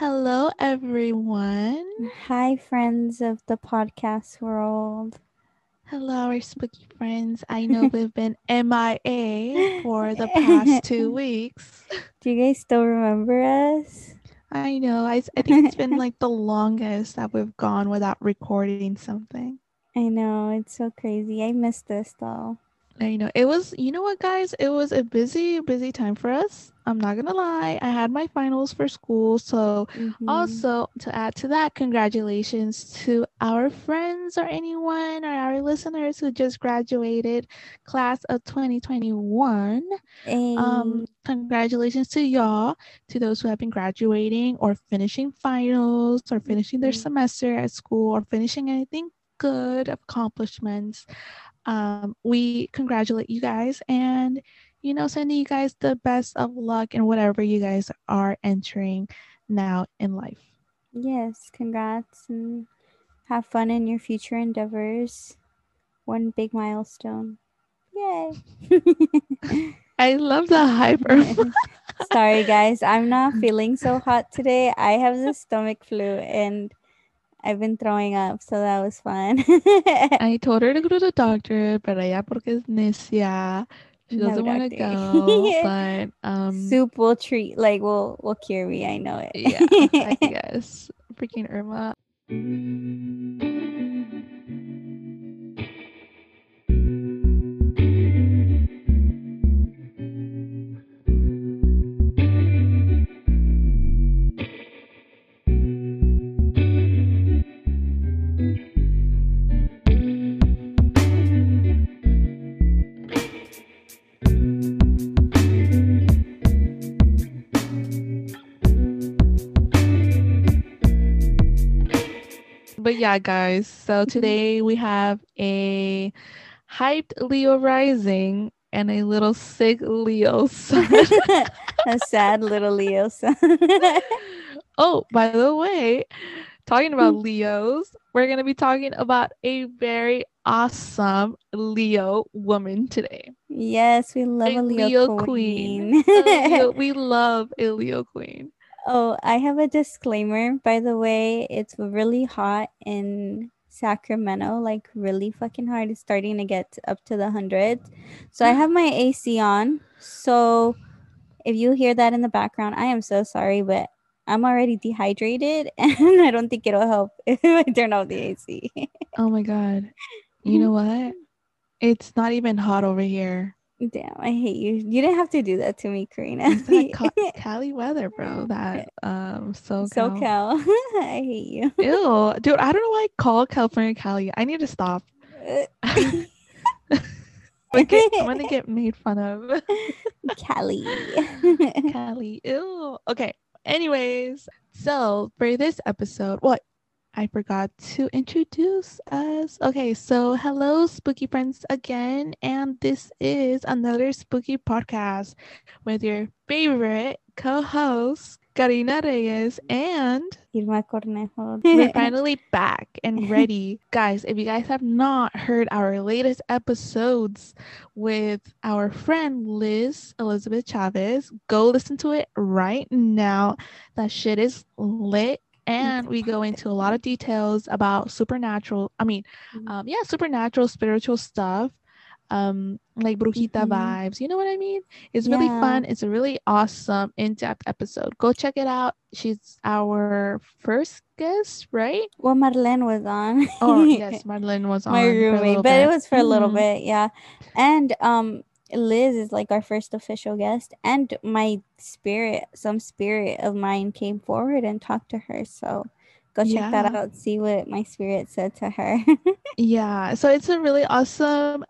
Hello, everyone. Hi, friends of the podcast world. Hello, our spooky friends. I know we've been MIA for the past two weeks. Do you guys still remember us? I know. I, I think it's been like the longest that we've gone without recording something. I know. It's so crazy. I miss this though. I know. It was, you know what, guys? It was a busy, busy time for us. I'm not going to lie. I had my finals for school. So, Mhm. also to add to that, congratulations to our friends or anyone or our listeners who just graduated class of 2021. Hey. Um, congratulations to y'all, to those who have been graduating or finishing finals or finishing their Mhm. semester at school or finishing anything good accomplishments. Um, we congratulate you guys and you know, sending you guys the best of luck in whatever you guys are entering now in life. yes, congrats and have fun in your future endeavors. One big milestone. Yay. I love the hyper. Sorry, guys. I'm not feeling so hot today. I have the stomach flu and I've been throwing up, so that was fun. I told her to go to the doctor, pero ella porque es necia. She doesn't want to go, but um, Soup will treat, like, will will cure me. I know it. yeah, I guess. Freaking Irma. Yeah, guys. So today we have a hyped Leo rising and a little sick Leo sun. A sad little Leo son. oh, by the way, talking about Leos, we're going to be talking about a very awesome Leo woman today. yes, we love a, Leo, queen. A Leo- we love a Leo queen. Oh, I have a disclaimer. By the way, it's really hot in Sacramento, like really fucking hard. It's starting to get up to the hundreds. So I mm. have my AC on. So if you hear that in the background, I am so sorry, but I'm already dehydrated and I don't think it'll help if I turn off the AC. Oh my God. You know what? It's not even hot over here. Damn, I hate you. You didn't have to do that to me, Karina. Ca- Cali weather, bro. That um so SoCal. I hate you. Ew, dude, I don't know why I call California Cali. I need to stop. I'm gonna get, I'm gonna get made fun of. Cali. Cali. Ew. Okay. Anyways, so for this episode, what I forgot to introduce us. Okay, so hello, spooky friends again, and this is another spooky podcast with your favorite co-host, Karina Reyes, and Irma Cornejo. we're finally back and ready. guys, if you guys have not heard our latest episodes with our friend Liz Elizabeth Chavez, go listen to it right now. That shit is lit. And we go into a lot of details about supernatural. I mean, um, yeah, supernatural, spiritual stuff, um, like brujita Mhm. vibes. You know what I mean? It's really Yeah. fun. It's a really awesome, in-depth episode. Go check it out. She's our first guest, right? well, Marlene was on. Oh yes, Madeline was on. My roommate, but it was for a little Mhm. bit, yeah. And um, Liz is like our first official guest, and my spirit, some spirit of mine came forward and talked to her. So go check that out. See what my spirit said to her. Yeah, so it's a really awesome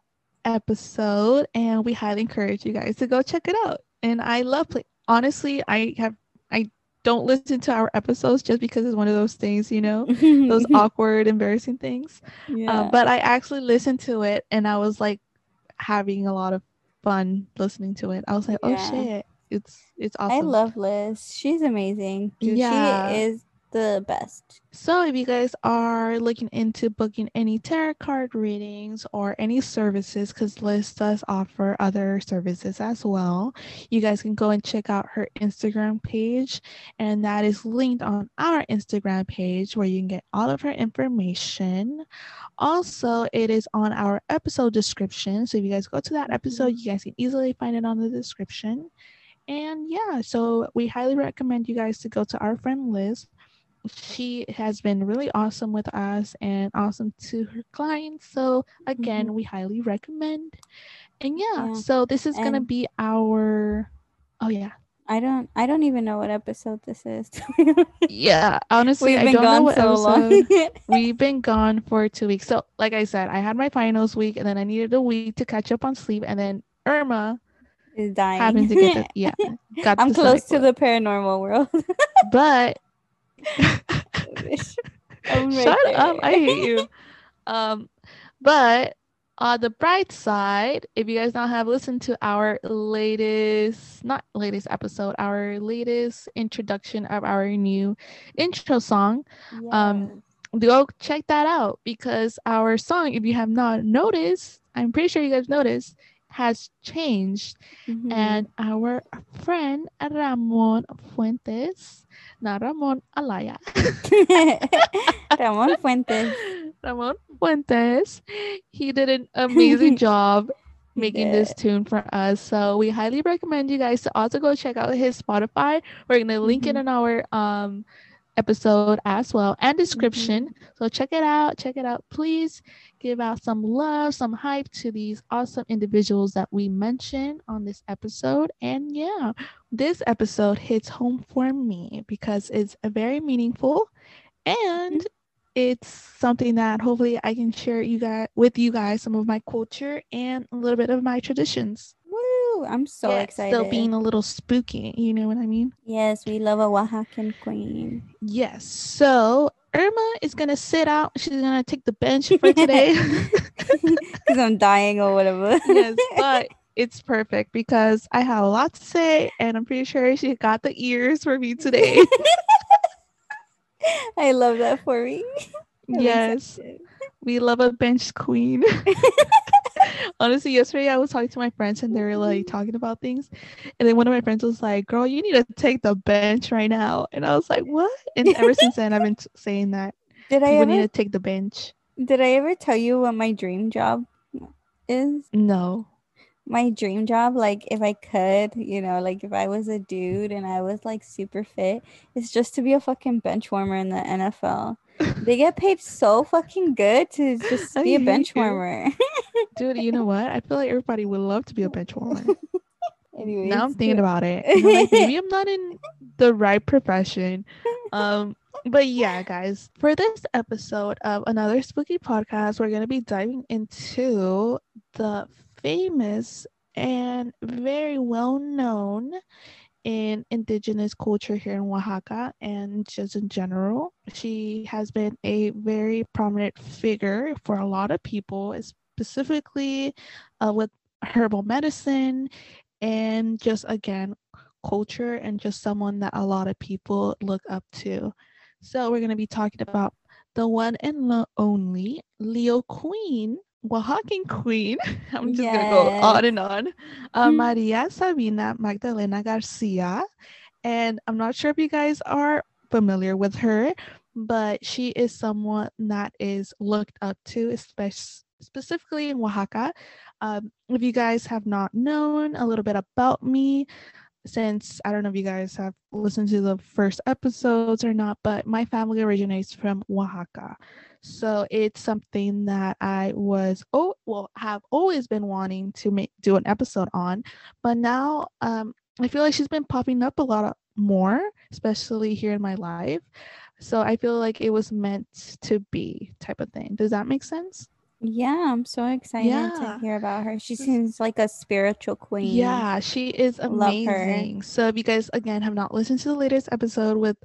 episode, and we highly encourage you guys to go check it out. And I love play. Honestly, I have I don't listen to our episodes just because it's one of those things, you know, those awkward, embarrassing things. yeah. Uh, but I actually listened to it, and I was like having a lot of fun listening to it. I was like, oh shit, it's it's awesome. I love Liz. She's amazing. Dude, Yeah. she is the best. So, if you guys are looking into booking any tarot card readings or any services, because Liz does offer other services as well, you guys can go and check out her Instagram page. And that is linked on our Instagram page where you can get all of her information. Also, it is on our episode description. So, if you guys go to that episode, mm-hmm. you guys can easily find it on the description. And yeah, so we highly recommend you guys to go to our friend Liz she has been really awesome with us and awesome to her clients. So again, mm-hmm. we highly recommend. And yeah, yeah. so this is and gonna be our oh yeah. I don't I don't even know what episode this is. yeah, honestly, I don't know what so episode. We've been gone for two weeks. So like I said, I had my finals week and then I needed a week to catch up on sleep and then Irma is dying. Having to get the, yeah. I'm close to the paranormal world. but Shut up. I hate you. Um, but on the bright side, if you guys not have listened to our latest, not latest episode, our latest introduction of our new intro song, yes. um, go check that out because our song, if you have not noticed, I'm pretty sure you guys noticed, has changed. Mm-hmm. And our friend Ramon Fuentes, not Ramon Alaya, Ramon Fuentes. Ramon Fuentes, he did an amazing job making this tune for us. So we highly recommend you guys to also go check out his Spotify. We're gonna link mm-hmm. it in our um episode as well and description. Mm-hmm. So check it out. Check it out. Please give out some love, some hype to these awesome individuals that we mentioned on this episode. And yeah, this episode hits home for me because it's a very meaningful and mm-hmm. it's something that hopefully I can share you guys with you guys some of my culture and a little bit of my traditions. I'm so yeah, excited. Still being a little spooky, you know what I mean? Yes, we love a Oaxacan queen. Yes. So Irma is gonna sit out. She's gonna take the bench for today. Because I'm dying or whatever. yes, but it's perfect because I have a lot to say and I'm pretty sure she got the ears for me today. I love that for me. yes. We love a bench queen. Honestly, yesterday I was talking to my friends and they were like talking about things. And then one of my friends was like, Girl, you need to take the bench right now. And I was like, What? And ever since then, I've been t- saying that. Did I ever need to take the bench? Did I ever tell you what my dream job is? No. My dream job, like if I could, you know, like if I was a dude and I was like super fit, is just to be a fucking bench warmer in the NFL they get paid so fucking good to just be a bench warmer. Dude, you know what? I feel like everybody would love to be a bench warmer. Anyways, now I'm thinking about it. I'm like, maybe I'm not in the right profession. Um, but yeah, guys, for this episode of another spooky podcast, we're gonna be diving into the famous and very well known in indigenous culture here in Oaxaca and just in general. She has been a very prominent figure for a lot of people, specifically uh, with herbal medicine and just again culture and just someone that a lot of people look up to. So we're going to be talking about the one and only Leo Queen Oaxacan queen. I'm just yes. gonna go on and on. Uh, mm-hmm. Maria Sabina Magdalena Garcia, and I'm not sure if you guys are familiar with her, but she is someone that is looked up to, especially specifically in Oaxaca. Um, if you guys have not known a little bit about me, since I don't know if you guys have listened to the first episodes or not, but my family originates from Oaxaca. So it's something that I was oh well have always been wanting to make do an episode on, but now um I feel like she's been popping up a lot more, especially here in my life. So I feel like it was meant to be type of thing. Does that make sense? Yeah, I'm so excited yeah. to hear about her. She seems like a spiritual queen. Yeah, she is amazing. So if you guys again have not listened to the latest episode with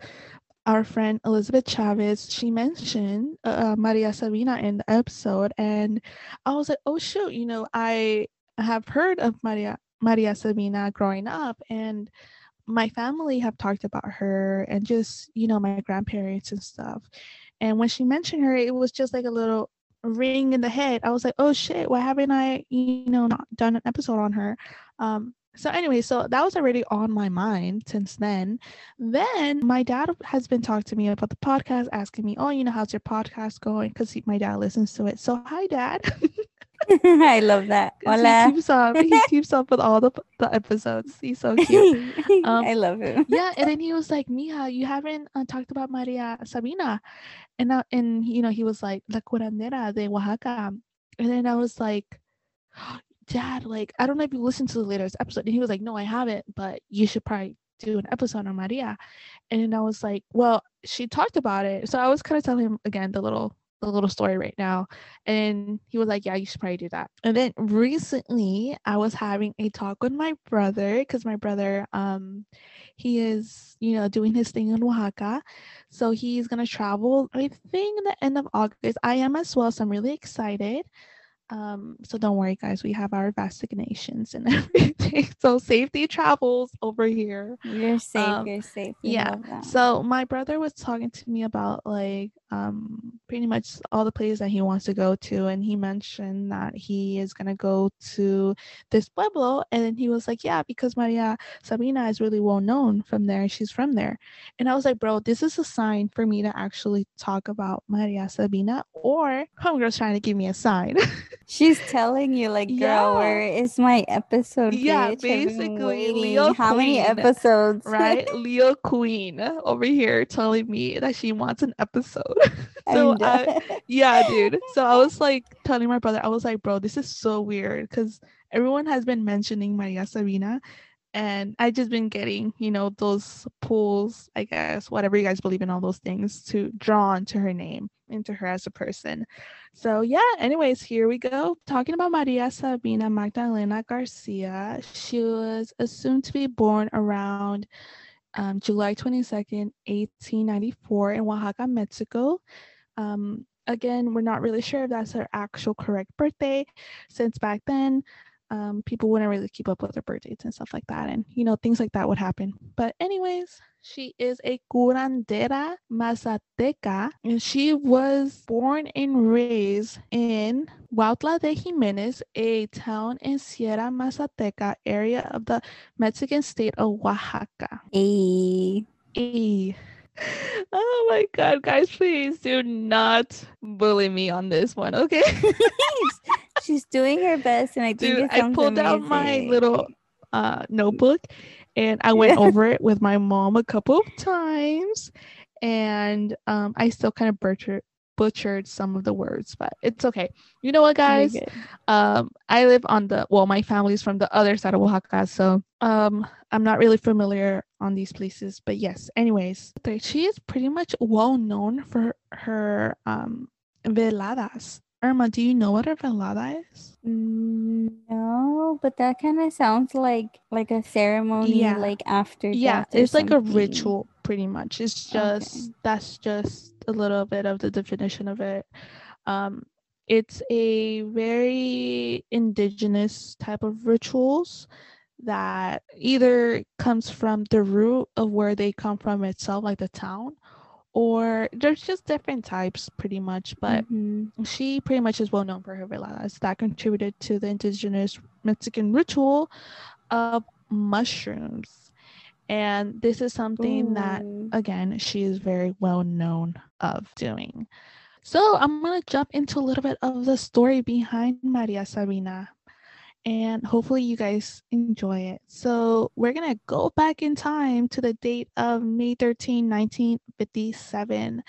our friend Elizabeth Chavez, she mentioned uh, Maria Sabina in the episode, and I was like, oh shoot, you know, I have heard of Maria Maria Sabina growing up, and my family have talked about her and just, you know, my grandparents and stuff. And when she mentioned her, it was just like a little ring in the head. I was like, oh shit, why haven't I, you know, not done an episode on her? Um, so anyway, so that was already on my mind since then. Then my dad has been talking to me about the podcast, asking me, "Oh, you know, how's your podcast going?" Because my dad listens to it. So hi, dad. I love that. Hola. He keeps up. He keeps up with all the the episodes. He's so cute. Um, I love him. yeah, and then he was like, "Mija, you haven't uh, talked about Maria Sabina," and uh, and you know he was like, "La curandera de Oaxaca," and then I was like, Dad, like, I don't know if you listened to the latest episode. And he was like, No, I haven't, but you should probably do an episode on Maria. And I was like, Well, she talked about it. So I was kind of telling him again the little the little story right now. And he was like, Yeah, you should probably do that. And then recently I was having a talk with my brother because my brother um he is, you know, doing his thing in Oaxaca. So he's gonna travel, I think the end of August. I am as well. So I'm really excited. Um, so don't worry, guys. We have our vaccinations and everything. So safety travels over here. You're safe. Um, you're safe. Yeah. So my brother was talking to me about like um pretty much all the places that he wants to go to, and he mentioned that he is gonna go to this pueblo, and then he was like, yeah, because Maria Sabina is really well known from there. She's from there, and I was like, bro, this is a sign for me to actually talk about Maria Sabina, or homegirl's trying to give me a sign. She's telling you, like, girl, yeah. where is my episode? Yeah, bitch? basically, Leo How Queen, many episodes? right? Leo Queen over here telling me that she wants an episode. so, I, yeah, dude. So I was like telling my brother, I was like, bro, this is so weird because everyone has been mentioning Maria Sabina, and I just been getting, you know, those pulls, I guess, whatever you guys believe in all those things to draw into her name, into her as a person. So yeah, anyways, here we go. Talking about Maria Sabina Magdalena Garcia. She was assumed to be born around um, July 22nd, 1894 in Oaxaca, Mexico. Um, again, we're not really sure if that's her actual correct birthday, since back then um, people wouldn't really keep up with their birth dates and stuff like that. And, you know, things like that would happen. But, anyways, she is a curandera mazateca, and she was born and raised in Huautla de Jimenez, a town in Sierra Mazateca area of the Mexican state of Oaxaca. A. A. Oh my god, guys, please do not bully me on this one, okay? she's doing her best, and I think Dude, I pulled amazing. out my little uh, notebook and I went over it with my mom a couple of times, and um, I still kind of butchered butchered some of the words, but it's okay. You know what, guys? Um, I live on the well, my family's from the other side of Oaxaca, so um, I'm not really familiar on these places. But yes, anyways, she is pretty much well known for her um veladas Irma, do you know what a velada is? No, but that kind of sounds like like a ceremony, yeah. like after. Yeah, it's like a ritual, pretty much. It's just okay. that's just a little bit of the definition of it. Um, it's a very indigenous type of rituals that either comes from the root of where they come from itself, like the town, or there's just different types pretty much but mm-hmm. she pretty much is well known for her veladas that contributed to the indigenous mexican ritual of mushrooms and this is something Ooh. that again she is very well known of doing so i'm going to jump into a little bit of the story behind maria sabina and hopefully you guys enjoy it. So, we're to go back in time to the date of May 13, 1957.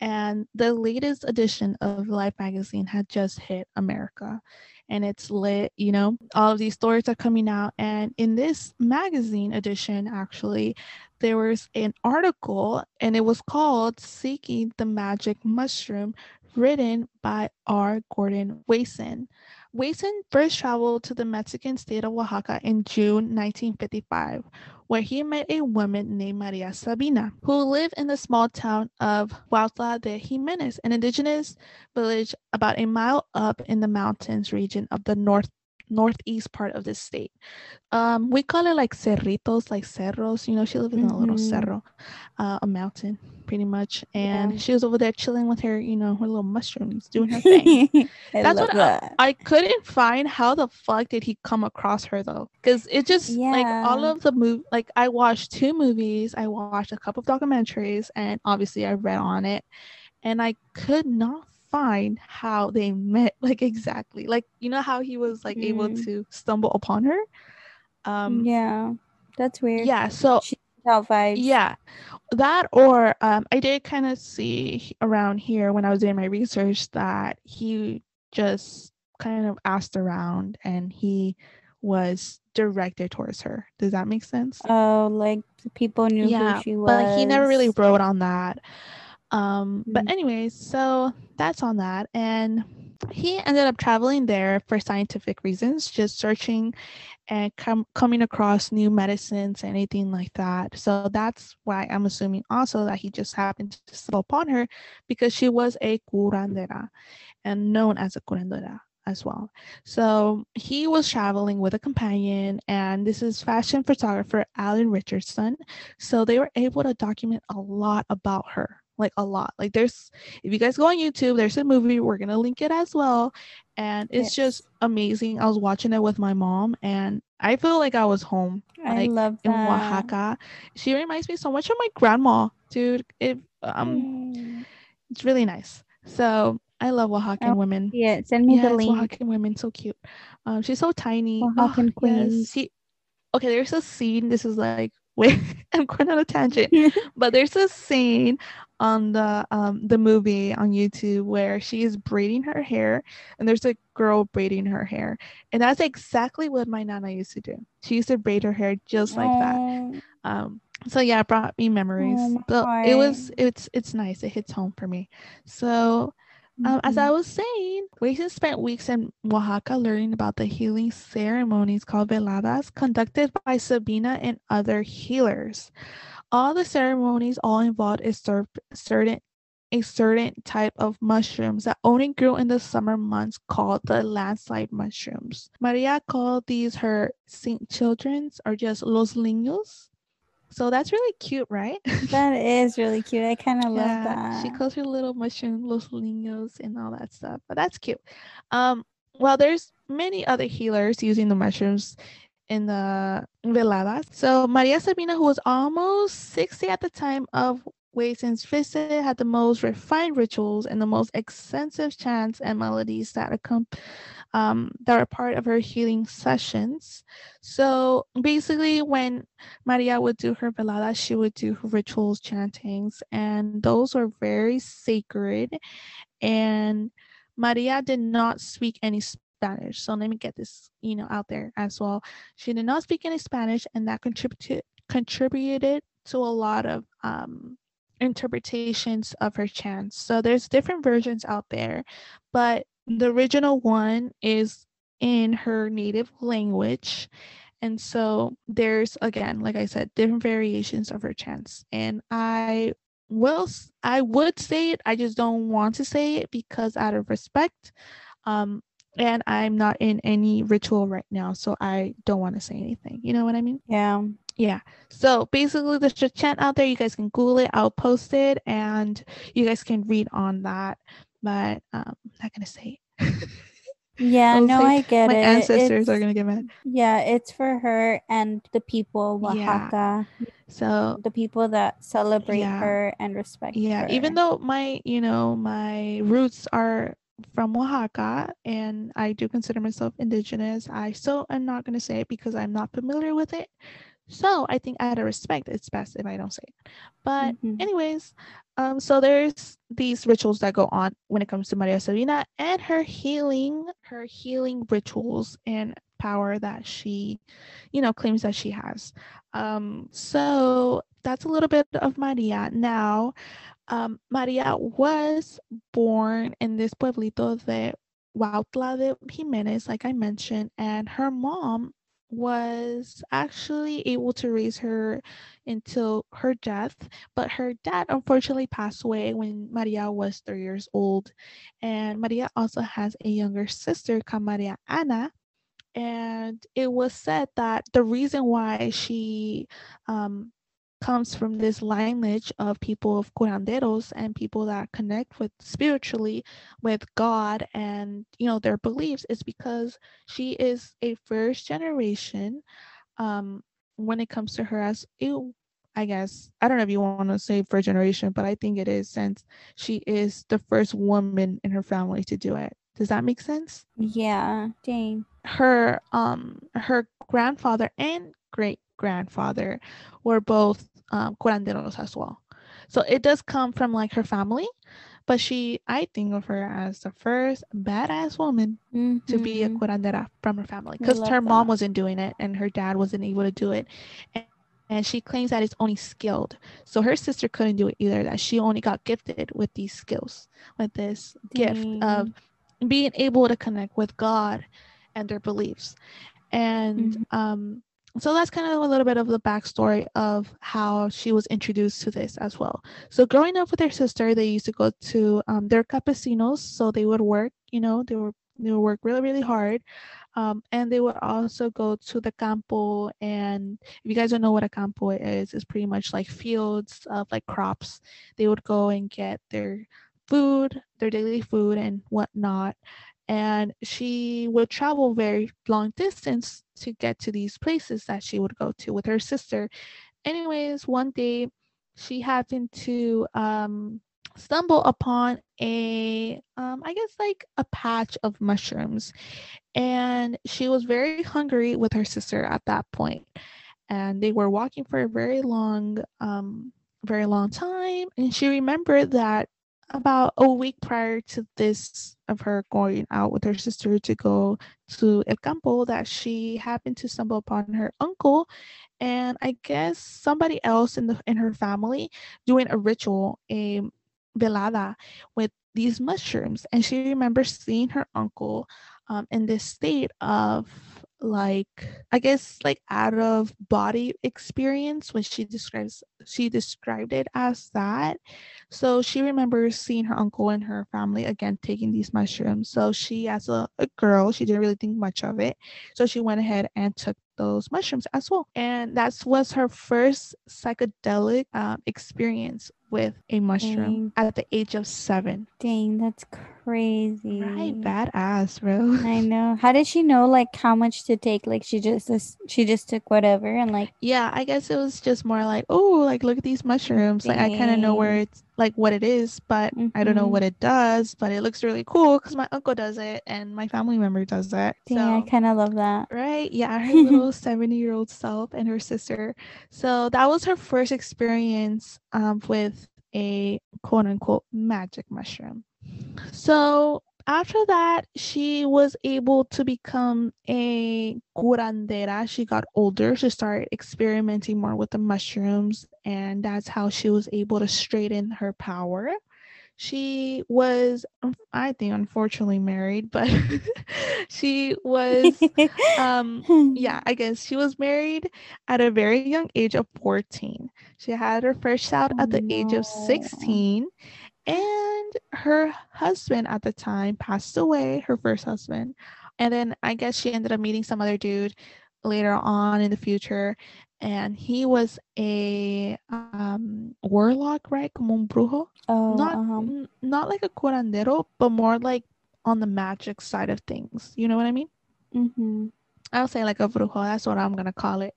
And the latest edition of Life magazine had just hit America. And it's lit, you know, all of these stories are coming out. And in this magazine edition, actually, there was an article and it was called Seeking the Magic Mushroom, written by R. Gordon Wasson. Wasson first traveled to the Mexican state of Oaxaca in June 1955, where he met a woman named Maria Sabina, who lived in the small town of Huautla de Jimenez, an indigenous village about a mile up in the mountains region of the North northeast part of the state. Um, we call it like cerritos, like cerros. You know, she lives in a little Mhm. cerro, uh, a mountain, pretty much. And Yeah. she was over there chilling with her, you know, her little mushrooms, doing her thing. That's what that. I couldn't find how the fuck did he come across her though? Because it just like all of the move like I watched two movies, I watched a couple of documentaries, and obviously I read on it, and I could not find how they met like exactly. Like you know how he was like able Mm. to stumble upon her. Um yeah, that's weird. yeah, so She out vibes. yeah that or um i did kind of see around here when i was doing my research that he just kind of asked around and he was directed towards her does that make sense Oh, like people knew who she was. but he never really wrote on that um but Mm. anyways so that's on that. And he ended up traveling there for scientific reasons just searching and com- coming across new medicines anything like that. So that's why i'm assuming also that he just happened to stumble upon her because she was a curandera and known as a curandera as well. So he was traveling with a companion and this is fashion photographer alan richardson. So they were able to document a lot about her like a lot like there's if you guys go on youtube there's a movie we're gonna link it as well and it's just amazing i was watching it with my mom and i feel like i was home I like, love in oaxaca she reminds me so much of my grandma dude it um Mm. it's really nice so i love oaxacan women Yeah, send me yes, the link. Oaxacan women, so cute. Um, she's so tiny. Oh, Oaxacan yes. She, okay, there's a scene. This is like, wait, I'm going on a tangent, but there's a scene on the um the movie on YouTube where she is braiding her hair, and there's a girl braiding her hair, and that's exactly what my nana used to do. She used to braid her hair just like that. Oh, Um, so yeah, it brought me memories. my but it was it's it's nice. It hits home for me. So um, as I was saying, Wasson spent weeks in Oaxaca learning about the healing ceremonies called veladas conducted by Sabina and other healers. All the ceremonies all involved a cer- certain a certain type of mushrooms that only grew in the summer months called the landslide mushrooms. Maria called these her Saint Children's or just los niños. So that's really cute, right? that is really cute. I kind of love that. She calls her little mushroom los niños and all that stuff. But that's cute. Um, well, there's many other healers using the mushrooms in the veladas. So Maria Sabina, who was almost 60 at the time of Wasson's visit, had the most refined rituals and the most extensive chants and melodies that accom- um, that are part of her healing sessions. So basically, when Maria would do her velada, she would do her rituals, chantings, and those were very sacred. And Maria did not speak any Spanish. So let me get this, you know, out there as well. She did not speak any Spanish, and that contributed contributed to a lot of um interpretations of her chants. So there's different versions out there, but the original one is in her native language. And so there's again, like I said, different variations of her chants. And I will I would say it, I just don't want to say it because out of respect. Um and I'm not in any ritual right now, so I don't want to say anything. You know what I mean? yeah. Yeah. So basically, there's a chant out there. You guys can Google it. I'll post it, and you guys can read on that. But um, I'm not gonna say. it. Yeah, I'll no, I get My it. My ancestors are gonna get mad. Yeah, it's for her and the people of Yeah. Oaxaca, So the people that celebrate Yeah. her and respect yeah, her. even though my you know my roots are from Oaxaca and I do consider myself indigenous, I still am not gonna say it because I'm not familiar with it. So I think out of respect, it's best if I don't say it. But Mhm. anyways, um, so there's these rituals that go on when it comes to Maria Sabina and her healing, her healing rituals and power that she, you know, claims that she has. Um, so that's a little bit of Maria. Now, um, Maria was born in this pueblito de Huautla de Jimenez, like I mentioned, and her mom was actually able to raise her until her death, but her dad unfortunately passed away when Maria was three years old. And Maria also has a younger sister called Maria Ana, and it was said that the reason why she um, comes from this lineage of people of curanderos and people that connect with spiritually with God and you know their beliefs is because she is a first generation um when it comes to her as ew, I guess I don't know if you want to say first generation, but I think it is since she is the first woman in her family to do it. Does that make sense? Yeah, dang. Her um her grandfather and great grandfather were both um, curanderos as well. So it does come from like her family, but she, I think of her as the first badass woman mm-hmm. to be a mm-hmm. curandera from her family because her that. mom wasn't doing it and her dad wasn't able to do it. And, and she claims that it's only skilled. So her sister couldn't do it either, that she only got gifted with these skills, with this Dang. gift of being able to connect with God and their beliefs. And mm-hmm. um so that's kind of a little bit of the backstory of how she was introduced to this as well. So growing up with her sister, they used to go to um, their campesinos, so they would work. You know, they were they would work really really hard, um, and they would also go to the campo. And if you guys don't know what a campo is, it's pretty much like fields of like crops. They would go and get their food, their daily food, and whatnot and she would travel very long distance to get to these places that she would go to with her sister. Anyways one day she happened to um, stumble upon a um, I guess like a patch of mushrooms. And she was very hungry with her sister at that point. And they were walking for a very long um very long time. And she remembered that about a week prior to this of her going out with her sister to go to El Campo that she happened to stumble upon her uncle and I guess somebody else in the in her family doing a ritual, a velada with these mushrooms. And she remembers seeing her uncle um, in this state of like i guess like out of body experience when she describes she described it as that. So she remembers seeing her uncle and her family again taking these mushrooms. So she as a, a girl she didn't really think much of it. So she went ahead and took those mushrooms as well and that was her first psychedelic um, experience with a mushroom Dang. at the age of seven. Dang, that's crazy. Right, badass, bro. I know. How did she know like how much to take? Like she just she just took whatever and like Yeah, I guess it was just more like, oh, like look at these mushrooms. Dang. Like I kind of know where it's like what it is, but mm-hmm. I don't know mm-hmm. what it does. But it looks really cool because my uncle does it and my family member does it. Yeah, so, I kind of love that. Right? Yeah, her little seventy-year-old self and her sister. So that was her first experience um, with a quote unquote magic mushroom. So after that, she was able to become a curandera. She got older. She started experimenting more with the mushrooms, and that's how she was able to straighten her power. She was, I think, unfortunately married, but she was, um, yeah, I guess she was married at a very young age of 14. She had her first child at the no. age of 16 and her husband at the time passed away, her first husband. And then I guess she ended up meeting some other dude later on in the future. And he was a um, warlock, right? Como un brujo. Oh, not, uh-huh. not like a curandero, but more like on the magic side of things. You know what I mean? Mm-hmm. I'll say like a brujo. That's what I'm going to call it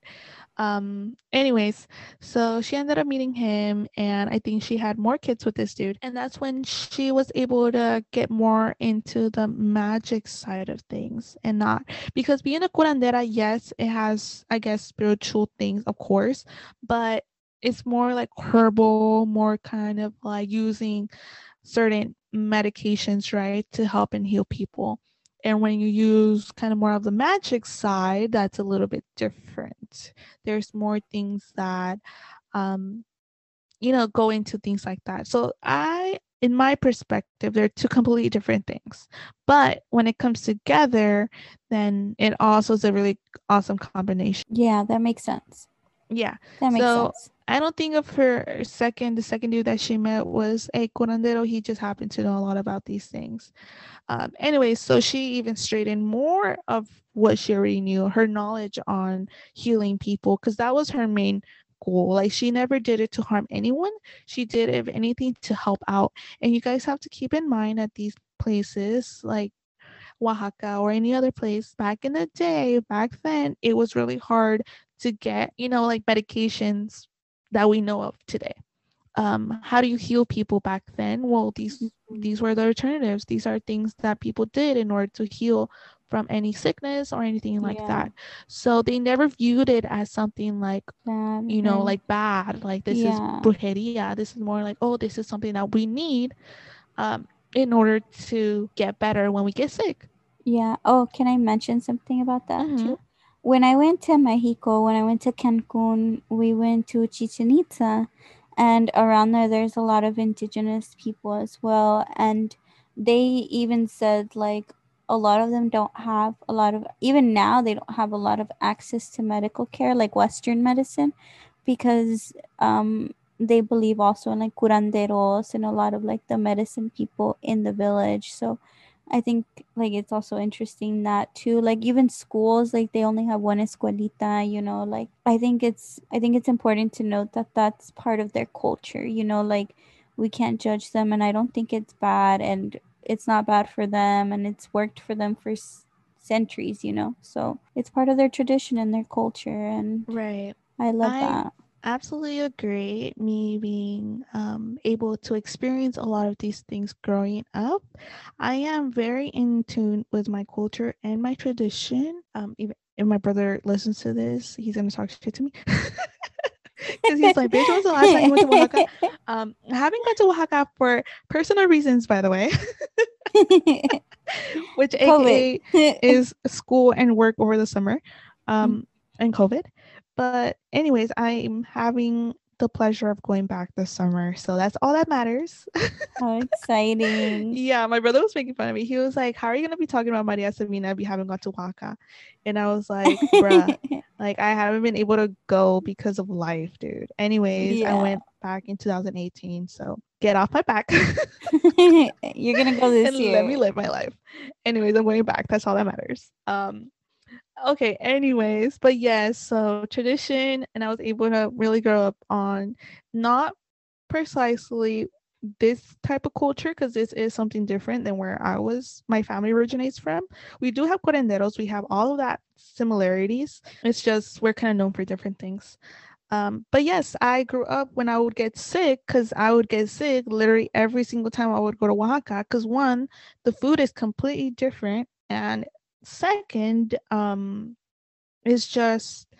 um anyways so she ended up meeting him and i think she had more kids with this dude and that's when she was able to get more into the magic side of things and not because being a curandera yes it has i guess spiritual things of course but it's more like herbal more kind of like using certain medications right to help and heal people and when you use kind of more of the magic side, that's a little bit different. There's more things that, um, you know, go into things like that. So I, in my perspective, they're two completely different things. But when it comes together, then it also is a really awesome combination. Yeah, that makes sense. Yeah. That makes so, sense. I don't think of her second, the second dude that she met was a curandero. He just happened to know a lot about these things. Um, anyway, so she even straightened more of what she already knew, her knowledge on healing people, because that was her main goal. Like she never did it to harm anyone. She did, it if anything, to help out. And you guys have to keep in mind that these places, like Oaxaca or any other place back in the day, back then, it was really hard to get, you know, like medications that we know of today. Um, how do you heal people back then? Well, these Mm-hmm. these were the alternatives. These are things that people did in order to heal from any sickness or anything like Yeah. that. So they never viewed it as something like Bad, you know, like bad, like this Yeah. is brujeria. This is more like, oh, this is something that we need um, in order to get better when we get sick. Yeah. Oh, can I mention something about that Mhm. too? When I went to Mexico, when I went to Cancun, we went to Chichen Itza, and around there, there's a lot of indigenous people as well. And they even said, like, a lot of them don't have a lot of, even now, they don't have a lot of access to medical care, like Western medicine, because um, they believe also in like curanderos and a lot of like the medicine people in the village. So, I think like it's also interesting that too like even schools like they only have one escuelita you know like I think it's I think it's important to note that that's part of their culture you know like we can't judge them and I don't think it's bad and it's not bad for them and it's worked for them for s- centuries you know so it's part of their tradition and their culture and Right. I love I- that Absolutely agree. Me being um, able to experience a lot of these things growing up, I am very in tune with my culture and my tradition. Um, even if my brother listens to this, he's gonna talk shit to me. Because he's like, bitch, was the last time you went to Oaxaca? Um, I haven't gone to Oaxaca for personal reasons, by the way, which aka is school and work over the summer um and covid but anyways i'm having the pleasure of going back this summer so that's all that matters How exciting. yeah my brother was making fun of me he was like how are you going to be talking about maria sabina if you haven't gone to oaxaca and i was like bruh like i haven't been able to go because of life dude anyways i went back in 2018 so get off my back You're gonna go this and year. let me live my life. Anyways, I'm going back. That's all that matters. Um okay, anyways, but yes, so tradition and I was able to really grow up on not precisely this type of culture because this is something different than where I was my family originates from. We do have curanderos, we have all of that similarities. It's just we're kind of known for different things. Um, but yes, I grew up when I would get sick because I would get sick literally every single time I would go to Oaxaca. Because one, the food is completely different, and second, um, it's just,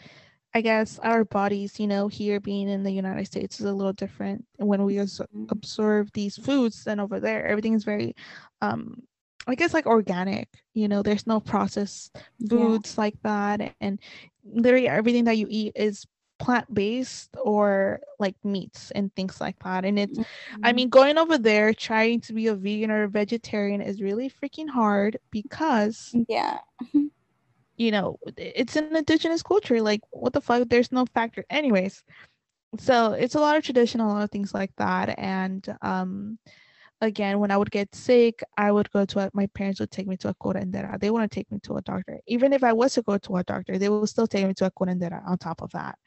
I guess, our bodies, you know, here being in the United States is a little different when we Mhm. absorb these foods than over there. Everything is very, um, I guess, like organic. You know, there's no processed Yeah. foods like that, and literally everything that you eat is plant based or like meats and things like that. And it's, I Mhm. mean, going over there trying to be a vegan or a vegetarian is really freaking hard because yeah. you know it's an indigenous culture. Like, what the fuck? There's no factor, anyways. So it's a lot of tradition, a lot of things like that, and um. Again, when I would get sick, I would go to a, my parents would take me to a curandera. They wouldn't take me to a doctor. Even if I was to go to a doctor, they would still take me to a curandera on top of that.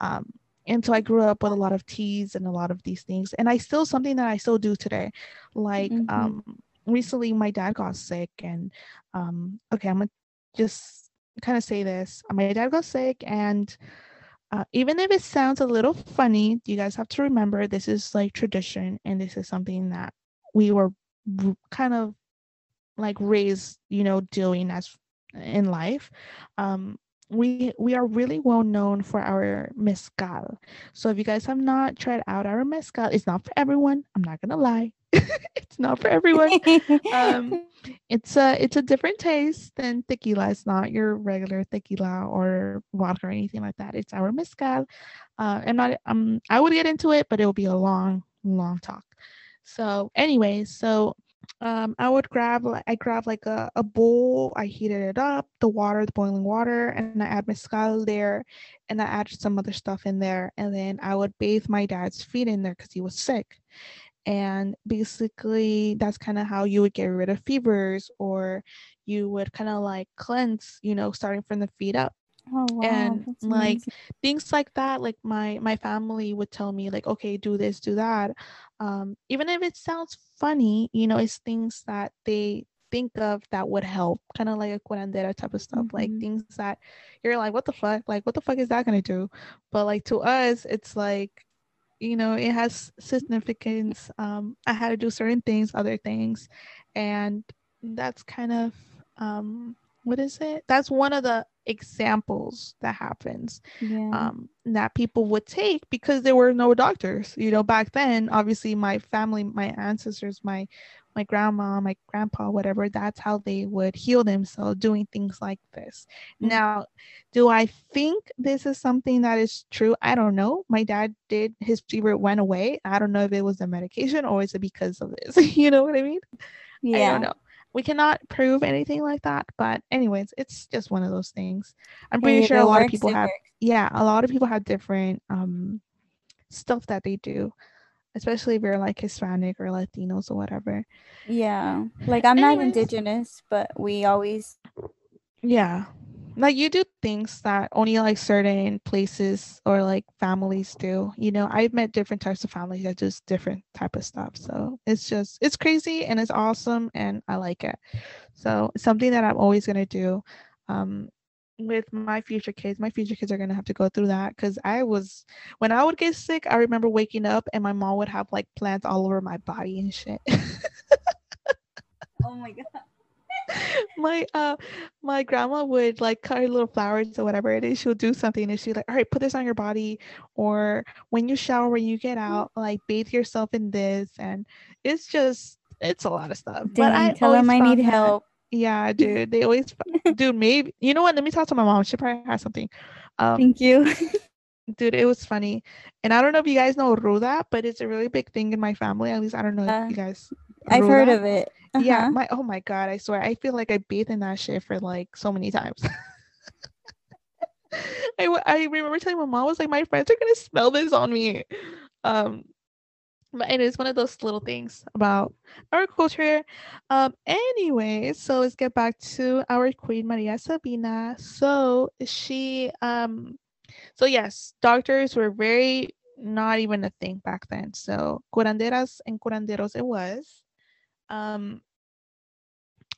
Um, and so I grew up with a lot of teas and a lot of these things, and I still something that I still do today. Like Mhm. um, recently, my dad got sick, and um, okay, I'm gonna just kind of say this. My dad got sick, and uh, even if it sounds a little funny, you guys have to remember this is like tradition, and this is something that we were kind of like raised, you know, doing as in life. Um, we we are really well known for our mezcal. So if you guys have not tried out our mezcal, it's not for everyone. I'm not gonna lie, it's not for everyone. um, it's a it's a different taste than tequila. It's not your regular tequila or vodka or anything like that. It's our mezcal. Uh, I'm not um I would get into it, but it will be a long long talk. So anyways, so um, I would grab I grab like a, a bowl, I heated it up, the water, the boiling water, and I add mezcal there, and I add some other stuff in there, and then I would bathe my dad's feet in there because he was sick. And basically, that's kind of how you would get rid of fevers, or you would kind of like cleanse, you know, starting from the feet up. Oh wow. and that's like amazing. things like that like my my family would tell me like okay do this do that um even if it sounds funny you know it's things that they think of that would help kind of like a curandera type of stuff like Mhm. things that you're like what the fuck like what the fuck is that gonna do but like to us it's like you know it has significance um i had to do certain things other things and that's kind of um what is it that's one of the examples that happens Yeah. um that people would take because there were no doctors you know back then obviously my family my ancestors my my grandma my grandpa whatever that's how they would heal themselves doing things like this Mm. now do i think this is something that is true i don't know my dad did his fever went away i don't know if it was the medication or is it because of this you know what i mean I yeah. don't know. We cannot prove anything like that, but anyways, it's just one of those things. I'm pretty sure a lot of people have yeah, a lot of people have different um stuff that they do, especially if you're like Hispanic or Latinos or whatever. Yeah. Like I'm not indigenous, but we always Yeah. Like you do things that only like certain places or like families do. You know, I've met different types of families that do different type of stuff. So it's just it's crazy and it's awesome and I like it. So something that I'm always gonna do. Um with my future kids, my future kids are gonna have to go through that because I was when I would get sick, I remember waking up and my mom would have like plants all over my body and shit. Oh my god. my uh my grandma would like cut her little flowers or whatever it is she'll do something and she's like all right put this on your body or when you shower when you get out like bathe yourself in this and it's just it's a lot of stuff but I tell them I need that- help. yeah dude they always dude maybe you know what let me talk to my mom she probably has something um Thank you. Dude it was funny. And i don't know if you guys know ruda but it's a really big thing in my family. At least i don't know Uh, if you guys I've heard of it. yeah Uh-huh. my oh my god i swear i feel like i bathed in that shit for like so many times. I, I remember telling my mom I was like my friends are gonna smell this on me. Um but it is one of those little things about our culture. Um anyway so let's get back to our queen maria sabina. So she um so yes doctors were very not even a thing back then. So curanderas and curanderos it was. Um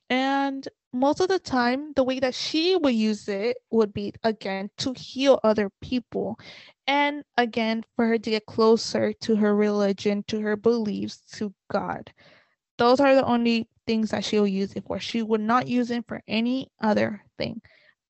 and most of the time the way that she would use it would be again to heal other people. And again for her to get closer to her religion to her beliefs to god. Those are the only things that she'll use it for. She would not use it for any other thing.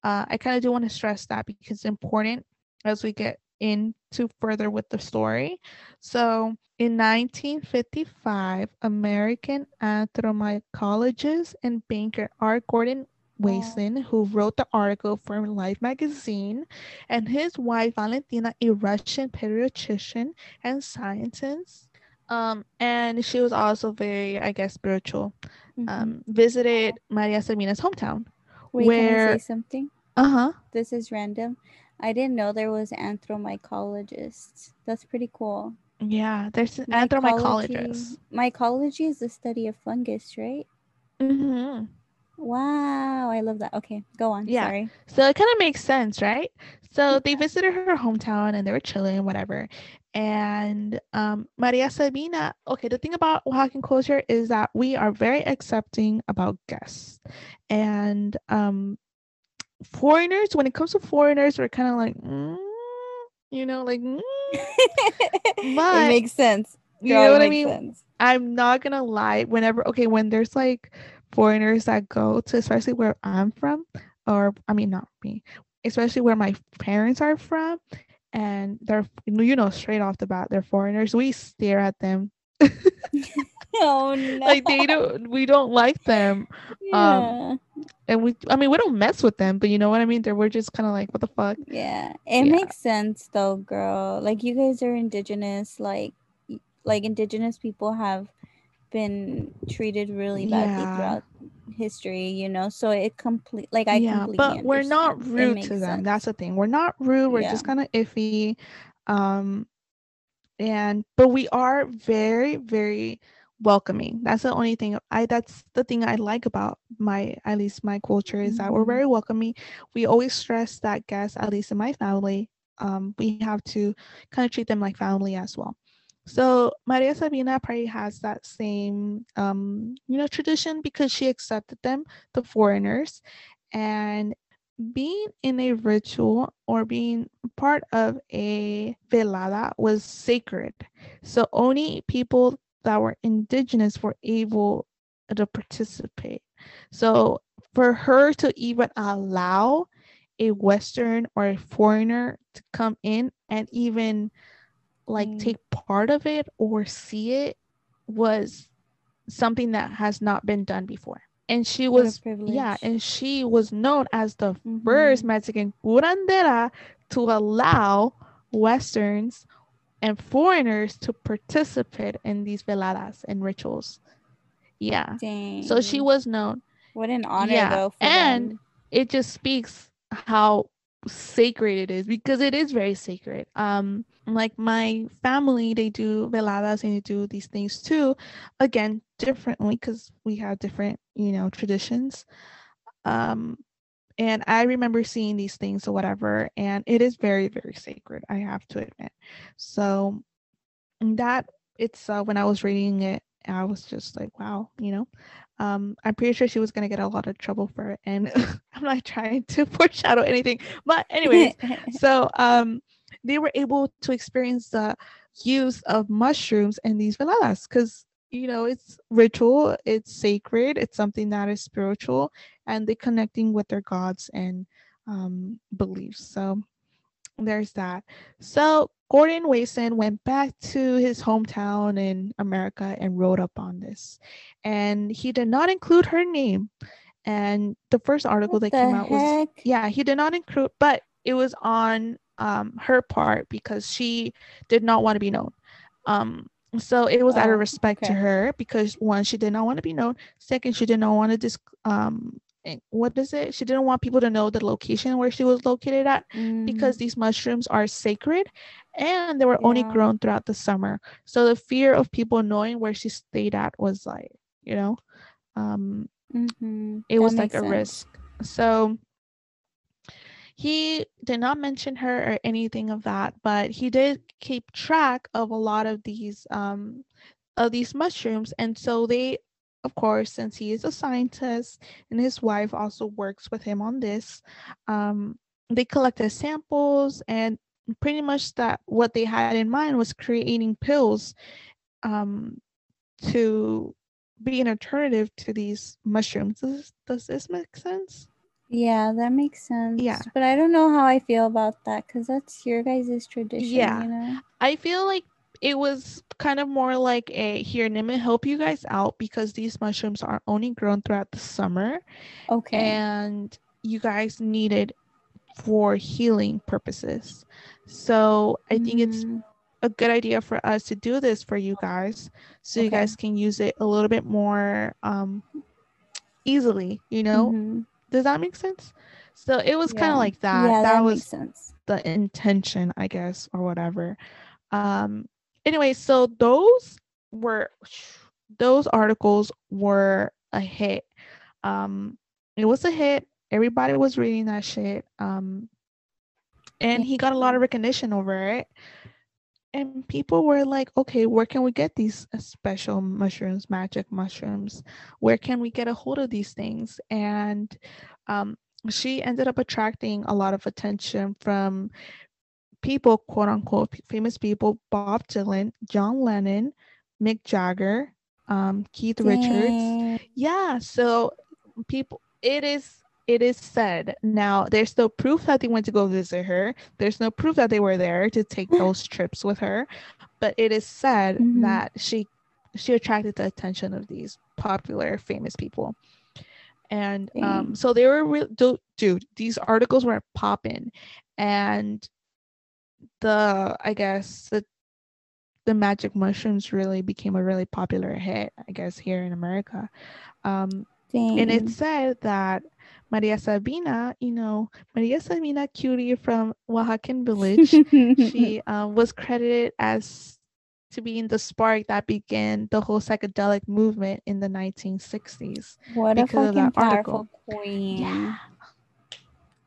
Uh, i kind of do want to stress that because it's important as we get into further with the story so in 1955, American anthropologist and banker R. Gordon Wasson, who wrote the article for Life magazine, and his wife Valentina, a Russian pediatrician and scientist, um, and she was also very, I guess, spiritual. Mhm. Um, visited Maria Sabina's hometown. Wait, can I where- say something? Uh huh. This is random. I didn't know there was anthropomycologists. That's pretty cool. Yeah, there's an Mycology- anthropomycologist. Mycology is the study of fungus, right? hmm Wow, I love that. Okay, go on. Yeah. Sorry. So it kind of makes sense, right? So they visited her hometown and they were chilling, whatever. And um, Maria Sabina, okay, the thing about Oaxacan culture is that we are very accepting about guests. And um, foreigners, when it comes to foreigners, we're kind of like, mm, you know, like, mm, But- it makes sense. you know what I mean? sense. I'm not gonna lie. Whenever okay, when there's like foreigners that go to, especially where I'm from, or I mean not me, especially where my parents are from, and they're you know straight off the bat they're foreigners. We stare at them Oh no. like they don't. We don't like them, yeah. and we. I mean we don't mess with them, but you know what I mean. They're, we're just kind of like what the fuck. Yeah, it Yeah. makes sense though, girl. Like you guys are indigenous, like like indigenous people have been treated really badly Yeah. throughout history, you know. So it complete like I yeah, completely but we're not rude to them. sense. That's the thing. We're not rude. We're Yeah. just kind of iffy. Um, and but we are very, very welcoming. That's the only thing I that's the thing I like about my at least my culture is that we're Mhm. very welcoming. We always stress that guests, at least in my family, um, we have to kind of treat them like family as well. So Maria Sabina probably has that same um, you know, tradition because she accepted them, the foreigners, and being in a ritual or being part of a velada was sacred. So only people that were indigenous were able to participate. So for her to even allow a Western or a foreigner to come in and even like Mm. take part of it or see it was something that has not been done before. And she What was yeah, and she was known as the first Mhm. Mexican curandera to allow Westerns and foreigners to participate in these veladas and rituals. Yeah. Dang. So she was known. What an honor Yeah, though and- them. It just speaks how sacred it is because it is very sacred. Um like my family they do veladas and they do these things too. Again, differently because we have different, you know, traditions. Um and I remember seeing these things or whatever, and it is very, very sacred, I have to admit. So that it's uh, when I was reading it, I was just like, wow, you know. Um, I'm pretty sure she was gonna get a lot of trouble for it, and I'm not trying to foreshadow anything. But anyways, so um they were able to experience the use of mushrooms in these veladas because you know it's ritual it's sacred it's something that is spiritual and they connecting with their gods and um beliefs. So there's that. So gordon Wasson went back to his hometown in america and wrote up on this. And he did not include her name. And the first article What that came the out was yeah he did not include but it was on um her part because she did not want to be known. Um so it was out Oh, of respect to her because one she did not want to be known second she did not want to dis um eh, what is it she didn't want people to know the location where she was located at because these mushrooms are sacred and they were only grown throughout the summer so the fear of people knowing where she stayed at was like you know um Mhm. it That was like a sense. risk. So he did not mention her or anything of that, but he did keep track of a lot of these um of these mushrooms. And so they of course, since he is a scientist and his wife also works with him on this, um, they collected samples and pretty much that what they had in mind was creating pills um to be an alternative to these mushrooms. Does, does this make sense? Yeah, that makes sense. Yeah. But I don't know how I feel about that because that's your guys' tradition, Yeah. you know? I feel like it was kind of more like a here, let me help you guys out because these mushrooms are only grown throughout the summer Okay. and you guys need it for healing purposes. So I think it's Mhm. a good idea for us to do this for you guys so you guys can use it a little bit more um easily, you know? Mhm. Does that make sense? So it was kind of like that. Yeah, that, that was sense. the intention, I guess, or whatever. Um anyway, so those were those articles were a hit. Um it was a hit. Everybody was reading that shit. Um and he got a lot of recognition over it. And people were like, okay, where can we get these uh, special mushrooms, magic mushrooms? Where can we get a hold of these things? And um, she ended up attracting a lot of attention from people, quote unquote, famous people Bob Dylan, John Lennon, Mick Jagger, um, Keith Richards. Yeah, so people it is it is said now there's no proof that they went to go visit her. There's no proof that they were there to take those trips with her, but it is said Mhm. that she she attracted the attention of these popular famous people. And um so they were real du- dude, these articles were popping and the I guess the the magic mushrooms really became a really popular hit, I guess, here in America. Um, and it said that Maria Sabina, you know, Maria Sabina Curie from Oaxacan village, she uh, was credited as to being the spark that began the whole psychedelic movement in the 1960s. What a fucking powerful queen. Yeah.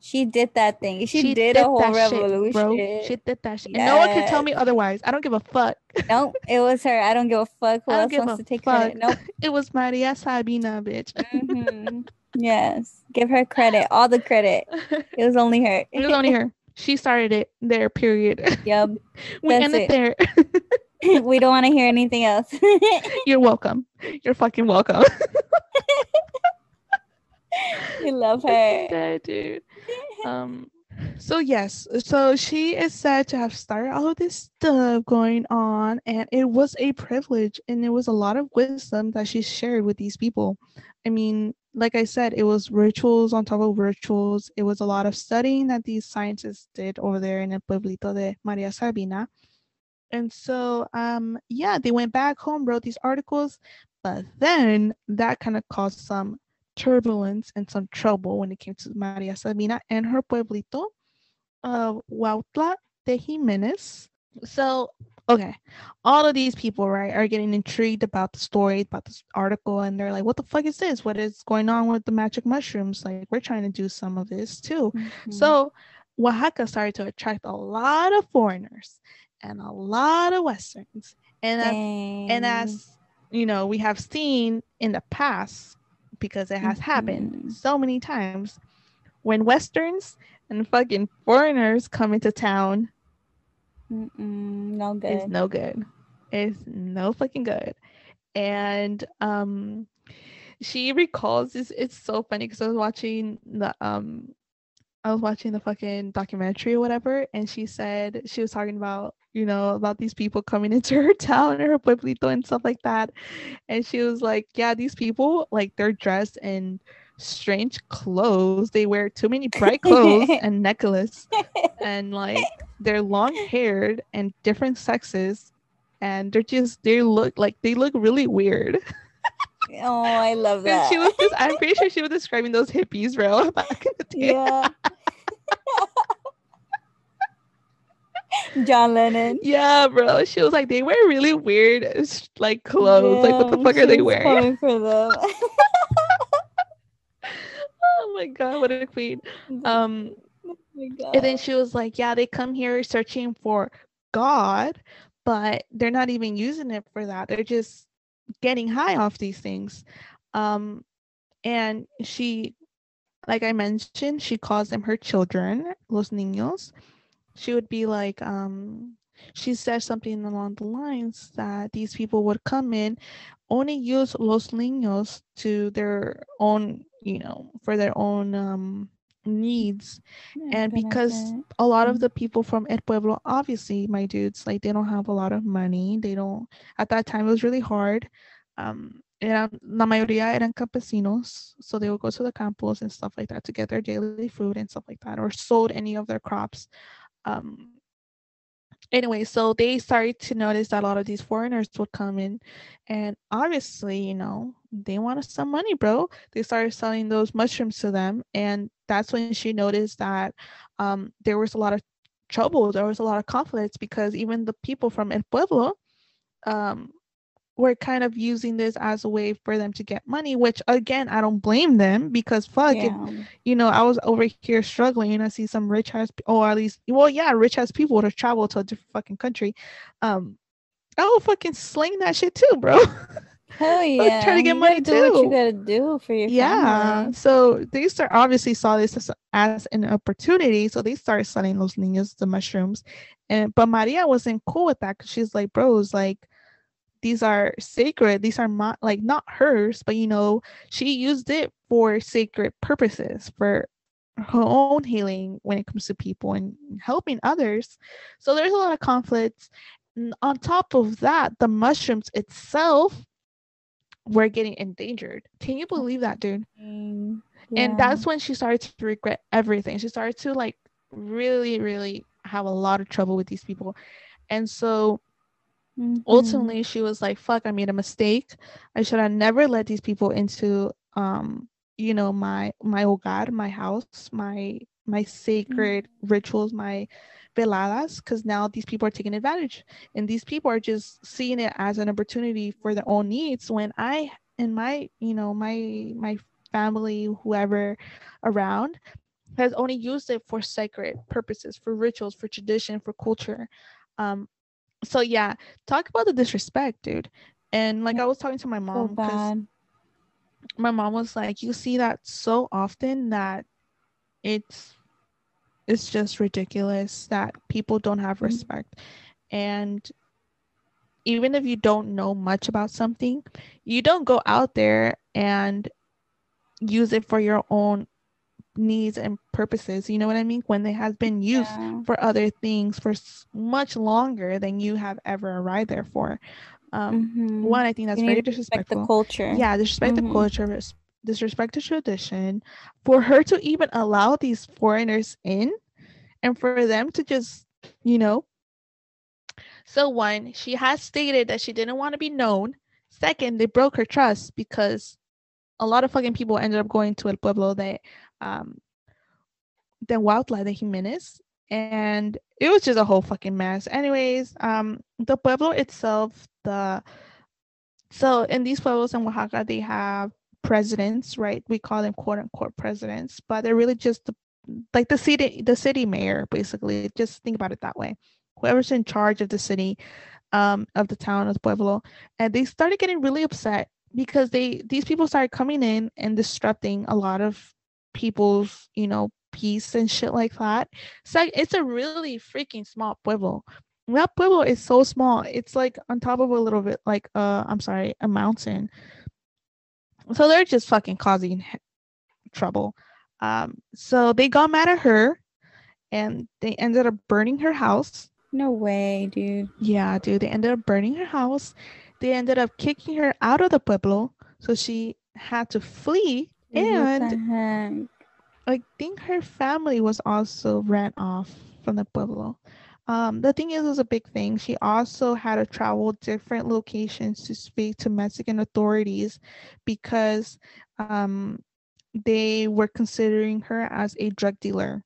She did that thing. She, she did, did, a whole revolution. Shit, bro. She did that shit. Yes. And no one can tell me otherwise. I don't give a fuck. Nope. It was her. I don't give a fuck. Who else wants to take fuck. credit? Nope. it was Maria Sabina, bitch. Mm-hmm. Yes. Give her credit. All the credit. It was only her. it was only her. She started it there, period. Yep. we end it there. we don't want to hear anything else. You're welcome. You're fucking welcome. we love her. Yeah, dude. Um so yes, so she is said to have started all of this stuff going on, and it was a privilege and it was a lot of wisdom that she shared with these people. I mean, like I said, it was rituals on top of rituals. It was a lot of studying that these scientists did over there in El Pueblito de Maria Sabina. And so, um, yeah, they went back home, wrote these articles, but then that kind of caused some turbulence and some trouble when it came to Maria Sabina and her pueblito of Huautla de Jimenez. So, okay, all of these people, right, are getting intrigued about the story, about this article, and they're like, what the fuck is this? What is going on with the magic mushrooms? Like, we're trying to do some of this too. Mm-hmm. So, Oaxaca started to attract a lot of foreigners and a lot of westerns. And as, and as you know, we have seen in the past because it has mm-hmm. happened so many times when westerns and fucking foreigners come into town. Mm-mm, no good. It's no good. It's no fucking good. And um, she recalls this. It's so funny because I was watching the um, I was watching the fucking documentary or whatever, and she said she was talking about you know, about these people coming into her town or her pueblito and stuff like that. And she was like, Yeah, these people, like, they're dressed in strange clothes. They wear too many bright clothes and necklace. And like they're long haired and different sexes. And they're just they look like they look really weird. oh, I love that. And she was just I'm pretty sure she was describing those hippies, bro, back in the day. Yeah. John Lennon. Yeah, bro. She was like, they wear really weird like clothes. Yeah, like, what the fuck are they wearing? For them. oh my god, what a queen. Um oh and then she was like, Yeah, they come here searching for God, but they're not even using it for that. They're just getting high off these things. Um and she like I mentioned, she calls them her children, los niños she would be like um she said something along the lines that these people would come in only use los niños to their own you know for their own um needs. And because a lot of the people from El Pueblo obviously my dudes like they don't have a lot of money. They don't at that time it was really hard. Um eran, la mayoría eran campesinos so they would go to the campos and stuff like that to get their daily food and stuff like that or sold any of their crops um anyway so they started to notice that a lot of these foreigners would come in and obviously you know they wanted some money bro. They started selling those mushrooms to them and that's when she noticed that um, there was a lot of trouble there was a lot of conflicts because even the people from el pueblo um, were kind of using this as a way for them to get money, which again, I don't blame them because fuck yeah. it, you know, I was over here struggling and I see some rich ass, or at least, well, yeah, rich ass people to travel to a different fucking country. Um, I will fucking sling that shit too, bro. Hell yeah! try to get you money do too. What you gotta do for your yeah. Family. So they start obviously saw this as, as, an opportunity, so they started selling those niños the mushrooms, and but Maria wasn't cool with that because she's like, bros, like these are sacred these are not like not hers but you know she used it for sacred purposes for her own healing when it comes to people and helping others. So there's a lot of conflicts. And on top of that the mushrooms itself were getting endangered. Can you believe that dude? Mm, yeah. and that's when she started to regret everything. She started to like really really have a lot of trouble with these people. And so Mhm. ultimately she was like fuck i made a mistake. I should have never let these people into um you know my my hogar my house my my sacred rituals my veladas because now these people are taking advantage. And these people are just seeing it as an opportunity for their own needs when i and my you know my my family whoever around has only used it for sacred purposes for rituals for tradition for culture. Um so yeah talk about the disrespect dude and like i was talking to my so mom bad. my mom was like you see that so often that it's it's just ridiculous that people don't have Mhm. respect and even if you don't know much about something you don't go out there and use it for your own needs and purposes you know what i mean when it has been used Yeah. for other things for much longer than you have ever arrived there for um Mhm. one i think that's You very respect the disrespectful culture. yeah disrespect Mhm. the culture res- disrespect the tradition for her to even allow these foreigners in and for them to just you know so one she has stated that she didn't want to be known second they broke her trust because a lot of fucking people ended up going to el pueblo de um de Huautla de Jimenez and it was just a whole fucking mess anyways um the pueblo itself the so in these pueblos in Oaxaca, they have presidents, right? We call them quote unquote presidents, but they're really just the, like the city, the city mayor, basically. Just think about it that way. Whoever's in charge of the city, um, of the town of Pueblo, and they started getting really upset because they these people started coming in and disrupting a lot of people's, you know, peace and shit like that. It's like it's a really freaking small pueblo that pueblo is so small. It's like on top of a little bit like uh I'm sorry, a mountain. So they're just fucking causing trouble. Um so they got mad at her and they ended up burning her house. No way, dude. Yeah, dude, they ended up burning her house. They ended up kicking her out of the pueblo, so she had to flee Dude, what the and? I think her family was also ran off from the pueblo. Um, the thing is, it was a big thing. She also had to travel different locations to speak to Mexican authorities because um, they were considering her as a drug dealer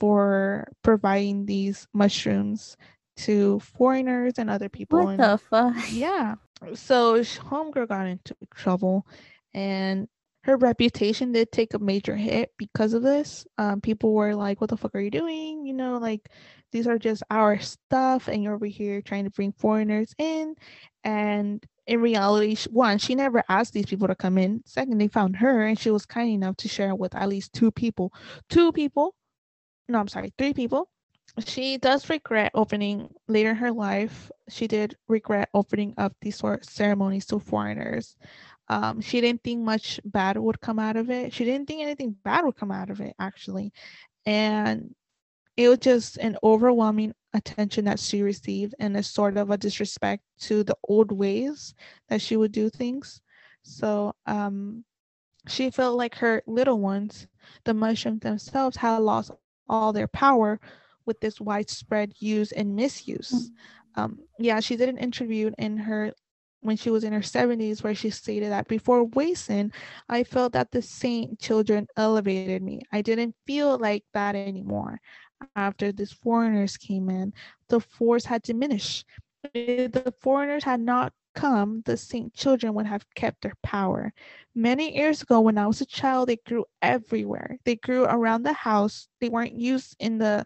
for providing these mushrooms to foreigners and other people. What and the fuck? yeah. So Homegirl got into trouble and her reputation did take a major hit because of this. Um, people were like, What the fuck are you doing? You know, like these are just our stuff, and you're over here trying to bring foreigners in. And in reality, one, she never asked these people to come in. Second, they found her and she was kind enough to share with at least two people. Two people, no, I'm sorry, three people she does regret opening later in her life she did regret opening up these sort of ceremonies to foreigners. Um, she didn't think much bad would come out of it. She didn't think anything bad would come out of it actually. And it was just an overwhelming attention that she received and a sort of a disrespect to the old ways that she would do things. So um, she felt like her little ones the mushrooms themselves had lost all their power with this widespread use and misuse. Um, yeah, she did an interview in her when she was in her 70s where she stated that before Wasson, I felt that the saint children elevated me. I didn't feel like that anymore. After these foreigners came in, the force had diminished. If the foreigners had not come, the saint children would have kept their power. Many years ago, when I was a child, they grew everywhere. They grew around the house. They weren't used in the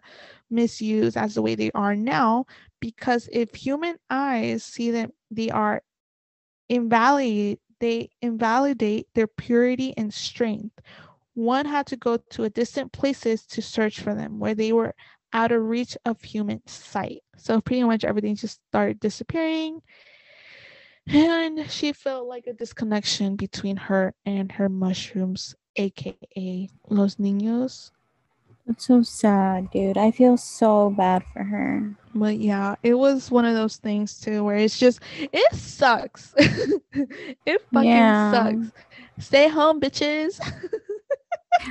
misuse as the way they are now, because if human eyes see them, they are invalidate. They invalidate their purity and strength. One had to go to a distant places to search for them, where they were out of reach of human sight. So pretty much everything just started disappearing. And she felt like a disconnection between her and her mushrooms, aka Los Niños. That's so sad, dude. I feel so bad for her. But yeah, it was one of those things too where it's just, it sucks. it fucking Yeah. sucks. Stay home, bitches.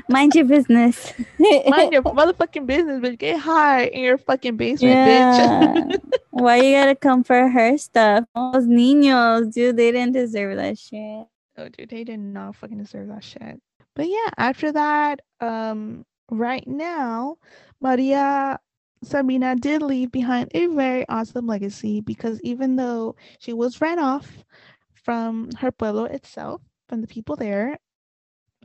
Mind your business. Mind your motherfucking business, bitch. Get high in your fucking basement, yeah. bitch. Why you gotta come for her stuff? Those niños, dude, they didn't deserve that shit. oh, dude, they did not fucking deserve that shit. But yeah, after that, um, right now, Maria Sabina did leave behind a very awesome legacy because even though she was ran off from her pueblo itself, from the people there,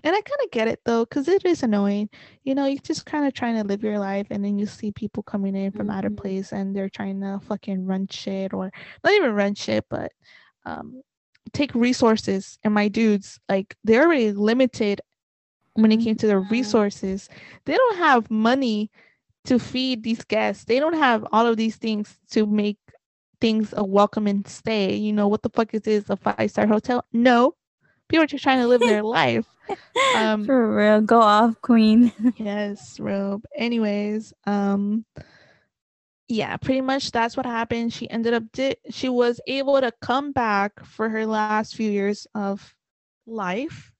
and I kind of get it though, because it is annoying. You know, you're just kind of trying to live your life, and then you see people coming in from out of Mhm. place, and they're trying to fucking run shit, or not even run shit, but um, take resources. And my dudes, like, they're already limited when it came to the Mhm. resources. They don't have money to feed these guests. They don't have all of these things to make things a welcoming stay. You know, what the fuck is this? A five star hotel? No. People are just trying to live their life. Um, For real, go off, queen. yes, Robe. Anyways, um, yeah, pretty much that's what happened. She ended up did she was able to come back for her last few years of life,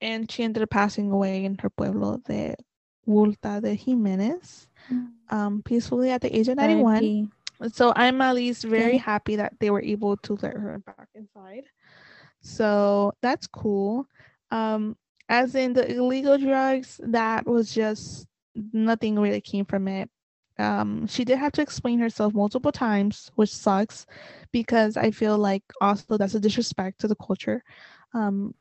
and she ended up passing away in her pueblo de Huautla de Jimenez, um, peacefully at the age of ninety one. RIP. So I'm at least very happy that they were able to let her back inside. So that's cool. Um, as in the illegal drugs, that was just nothing really came from it. Um, she did have to explain herself multiple times, which sucks because I feel like also that's a disrespect to the culture. Um,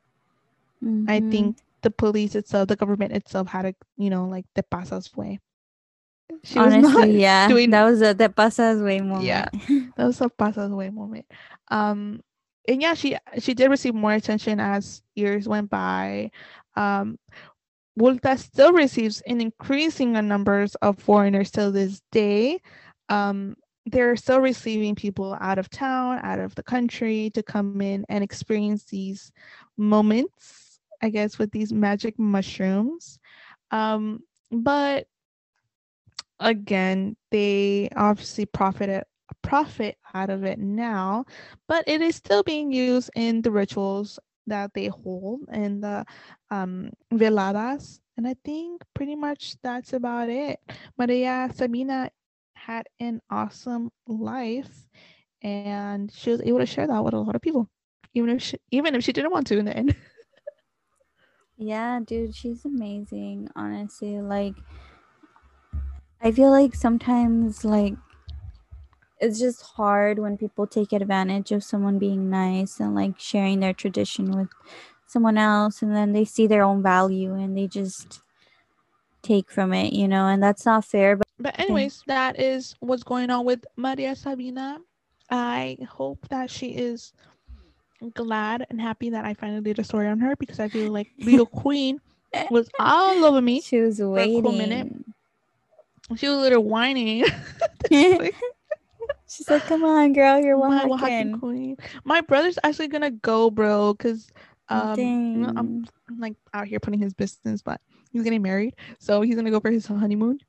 I Mhm. think the police itself, the government itself had a, you know, like the pasas way. She was honestly, yeah, doing that was a that pasas way moment. Yeah. that was a pasas way moment. Um, and yeah, she she did receive more attention as years went by. Um, Huautla still receives an increasing numbers of foreigners till this day. Um, they're still receiving people out of town, out of the country to come in and experience these moments, I guess, with these magic mushrooms. Um, but again, they obviously profited profit out of it now, but it is still being used in the rituals that they hold and the um veladas. And I think pretty much that's about it. Maria Sabina had an awesome life and she was able to share that with a lot of people. Even if she even if she didn't want to in the end. Yeah, dude, she's amazing, honestly. Like I feel like sometimes like it's just hard when people take advantage of someone being nice and like sharing their tradition with someone else and then they see their own value and they just take from it, you know, and that's not fair, but But anyways, that is what's going on with Maria Sabina. I hope that she is glad and happy that I finally did a story on her because I feel like Little Queen was all over me. she was a waiting. cool minute. She was a little whining. She's like, "Come on, girl, you're My Oaxacan." Oaxacan queen. My brother's actually gonna go, bro, because um, you know, I'm, like out here putting his business, but he's getting married, so he's gonna go for his honeymoon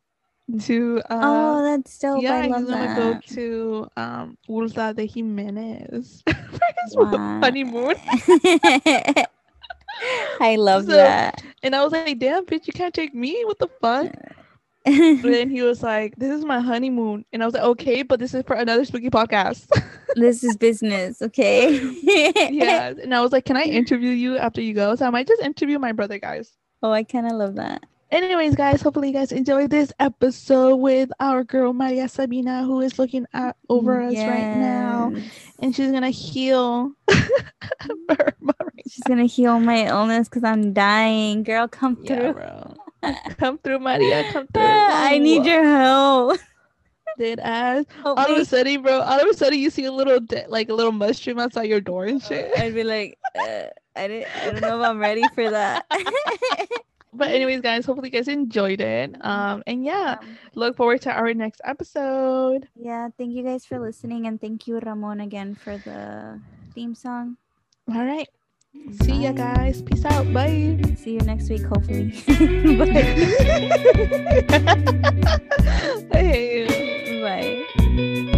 to uh, oh, that's dope. yeah, I he's gonna that. go to um Huautla de Jimenez for his Wow. honeymoon. I love So- that. And I was like, damn, bitch, you can't take me. What the fuck? But then he was like, this is my honeymoon. And I was like, okay, but this is for another spooky podcast. this is business, okay? yeah. And I was like, can I interview you after you go? So I might just interview my brother, guys. Oh, I kind of love that. Anyways, guys, hopefully you guys enjoyed this episode with our girl Maria Sabina, who is looking at over us right now. And she's gonna heal She's gonna heal my illness because I'm dying. Girl, come Yeah, through. bro. come through, Maria. Come through. I need your help. dead ass. Help All of a sudden, bro. All of a sudden, you see a little de- like a little mushroom outside your door and shit. I'd be like, uh, I didn't. I don't know if I'm ready for that. But anyways, guys, hopefully you guys enjoyed it. Um, and yeah, Um, look forward to our next episode. yeah, thank you guys for listening, and thank you, Ramon, again for the theme song. All right. See ya, guys. Peace out. Bye. See you next week, hopefully. Bye. Bye.